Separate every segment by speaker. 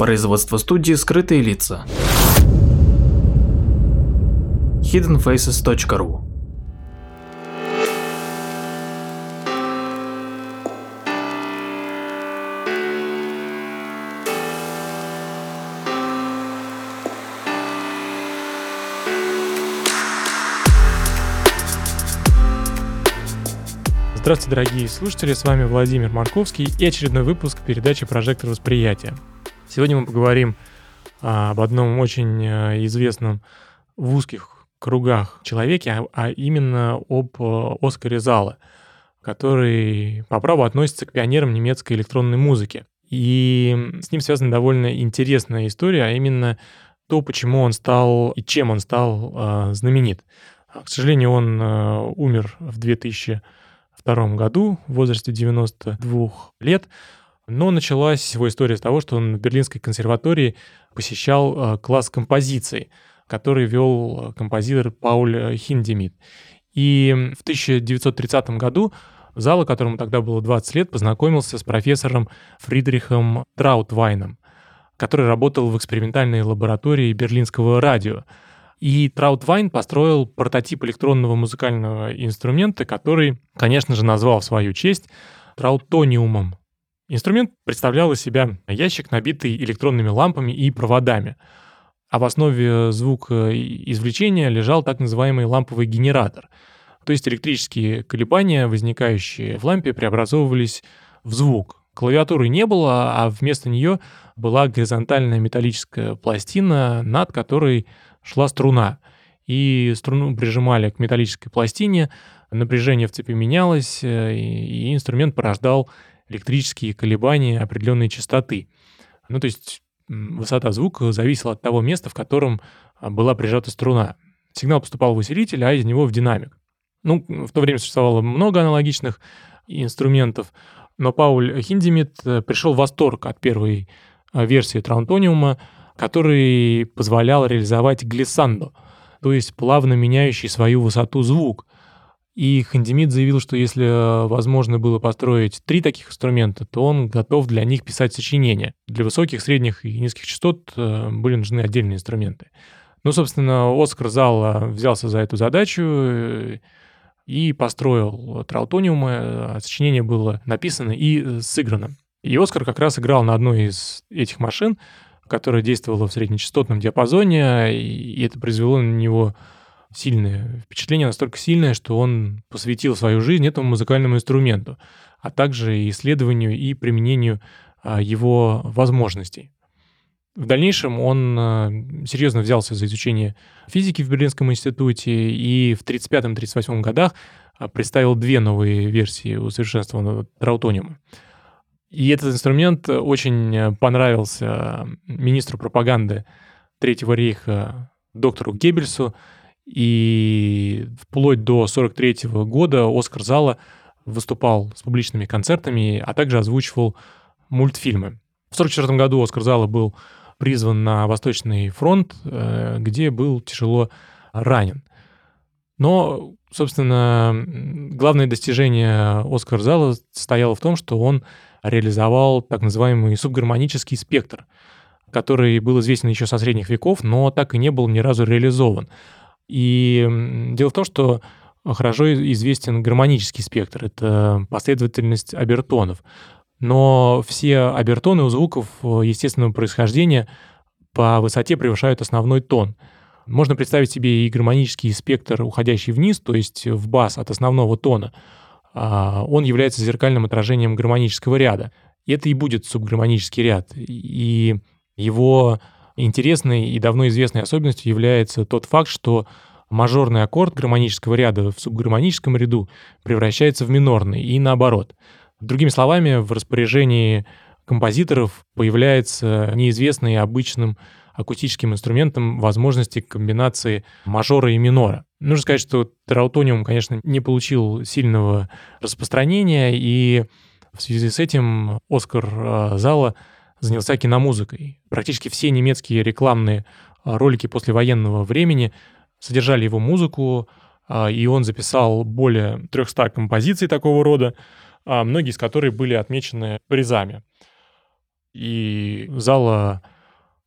Speaker 1: Производство студии «Скрытые лица». hiddenfaces.ru
Speaker 2: Здравствуйте, дорогие слушатели, с вами Владимир Марковский и очередной выпуск передачи «Прожектор восприятия». Сегодня мы поговорим а, об одном очень а, известном в узких кругах человеке, а, а именно об а, Оскаре Зала, который по праву относится к пионерам немецкой электронной музыки. И с ним связана довольно интересная история, а именно то, почему он стал и чем он стал а, знаменит. К сожалению, он а, умер в 2000 1992 году в возрасте 92 лет. Но началась его история с того, что он в Берлинской консерватории посещал э, класс композиции, который вел э, композитор Пауль Хиндемит. И в 1930 году Зала, которому тогда было 20 лет, познакомился с профессором Фридрихом Траутвайном, который работал в экспериментальной лаборатории берлинского радио. И Траутвайн построил прототип электронного музыкального инструмента, который, конечно же, назвал в свою честь траутониумом. Инструмент представлял из себя ящик, набитый электронными лампами и проводами. А в основе звука извлечения лежал так называемый ламповый генератор. То есть электрические колебания, возникающие в лампе, преобразовывались в звук. Клавиатуры не было, а вместо нее была горизонтальная металлическая пластина, над которой шла струна, и струну прижимали к металлической пластине, напряжение в цепи менялось, э, и инструмент порождал электрические колебания определенной частоты. Ну, то есть высота звука зависела от того места, в котором а, была прижата струна. Сигнал поступал в усилитель, а из него в динамик. Ну, в то время существовало много аналогичных инструментов, но Пауль Хиндемит э, пришел в восторг от первой э, версии Траунтониума, который позволял реализовать глиссандо, то есть плавно меняющий свою высоту звук. И Хандемид заявил, что если э, возможно было построить три таких инструмента, то он готов для них писать сочинения. Для высоких, средних и низких частот э, были нужны отдельные инструменты. Ну, собственно, Оскар Зал взялся за эту задачу э, и построил Траутониум. Сочинение было написано и сыграно. И Оскар как раз играл на одной из этих машин, которая действовала в среднечастотном диапазоне, и это произвело на него сильное впечатление, настолько сильное, что он посвятил свою жизнь этому музыкальному инструменту, а также исследованию и применению а, его возможностей. В дальнейшем он а, серьезно взялся за изучение физики в Берлинском институте и в 1935-1938 годах а, представил две новые версии усовершенствованного траутониума. И этот инструмент очень понравился министру пропаганды Третьего рейха доктору Геббельсу, и вплоть до 43 года Оскар Зала выступал с публичными концертами, а также озвучивал мультфильмы. В 44 году Оскар Зала был призван на Восточный фронт, э, где был тяжело ранен. Но, собственно, главное достижение Оскар Зала состояло в том, что он реализовал так называемый субгармонический спектр, который был известен еще со средних веков, но так и не был ни разу реализован. И дело в том, что хорошо известен гармонический спектр, это последовательность обертонов. Но все обертоны у звуков естественного происхождения по высоте превышают основной тон. Можно представить себе и гармонический спектр, уходящий вниз, то есть в бас от основного тона – а, он является зеркальным отражением гармонического ряда. И это и будет субгармонический ряд. И его интересной и давно известной особенностью является тот факт, что мажорный аккорд гармонического ряда в субгармоническом ряду превращается в минорный и наоборот. Другими словами, в распоряжении композиторов появляется неизвестный обычным акустическим инструментом возможности комбинации мажора и минора. Нужно сказать, что траутониум, конечно, не получил сильного распространения, и в связи с этим Оскар э, Зала занялся киномузыкой. Практически все немецкие рекламные э, ролики послевоенного времени содержали его музыку, э, и он записал более 300 композиций такого рода, многие из которых были отмечены призами. И Зала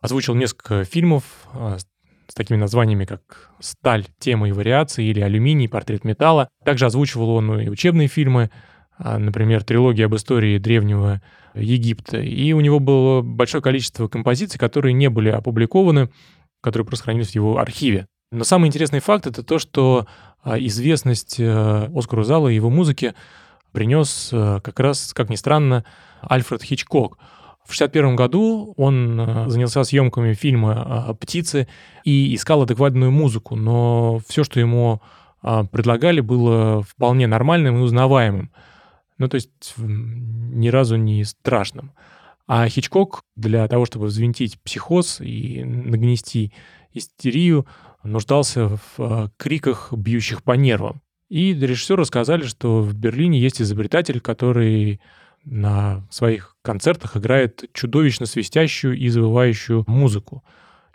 Speaker 2: озвучил несколько фильмов а, с такими названиями, как «Сталь. Тема и вариации» или «Алюминий. Портрет металла». Также озвучивал он и учебные фильмы, а, например, трилогия об истории древнего Египта. И у него было большое количество композиций, которые не были опубликованы, которые просто хранились в его архиве. Но самый интересный факт — это то, что а, известность э, Оскару Зала и его музыки принес э, как раз, как ни странно, Альфред Хичкок. В 1961 году он э, занялся съемками фильма «Птицы» и искал адекватную музыку, но все, что ему предлагали, было вполне нормальным и узнаваемым. Ну, то есть ни разу не страшным. А Хичкок для того, чтобы взвинтить психоз и нагнести истерию, нуждался в э, криках, бьющих по нервам. И режиссеру сказали, что в Берлине есть изобретатель, который на своих концертах играет чудовищно свистящую и завывающую музыку.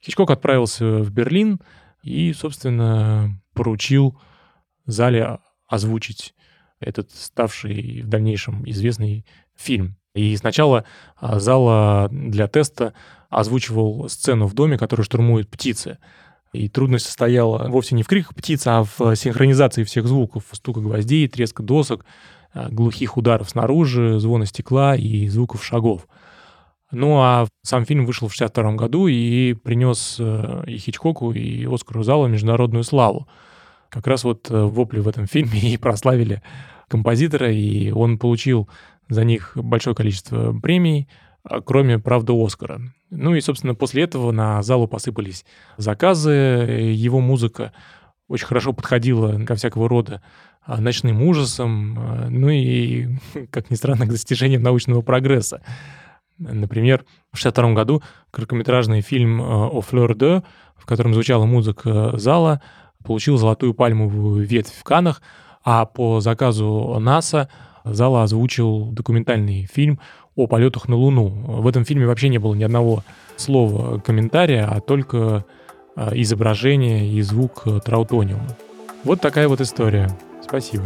Speaker 2: Хичкок отправился в Берлин и, собственно, поручил зале озвучить этот ставший в дальнейшем известный фильм. И сначала а, зала для теста озвучивал сцену в доме, которую штурмуют птицы. И трудность состояла вовсе не в криках птиц, а в синхронизации всех звуков. Стука гвоздей, треска досок, а, глухих ударов снаружи, звона стекла и звуков шагов. Ну а сам фильм вышел в 1962 году и принес э, и Хичкоку, и Оскару Залу международную славу. Как раз вот э, вопли в этом фильме и прославили композитора, и он получил за них большое количество премий, а, кроме, правда, Оскара. Ну и, собственно, после этого на залу посыпались заказы, его музыка очень хорошо подходила ко всякого рода а, ночным ужасам, а, ну и, как ни странно, к достижениям научного прогресса. Например, в 1962 году короткометражный фильм «О флёр де», в котором звучала музыка зала, получил золотую пальмовую ветвь в Канах, а по заказу НАСА зала озвучил документальный фильм о полетах на Луну. В этом фильме вообще не было ни одного слова комментария, а только а, изображение и звук траутониума. Вот такая вот история. Спасибо.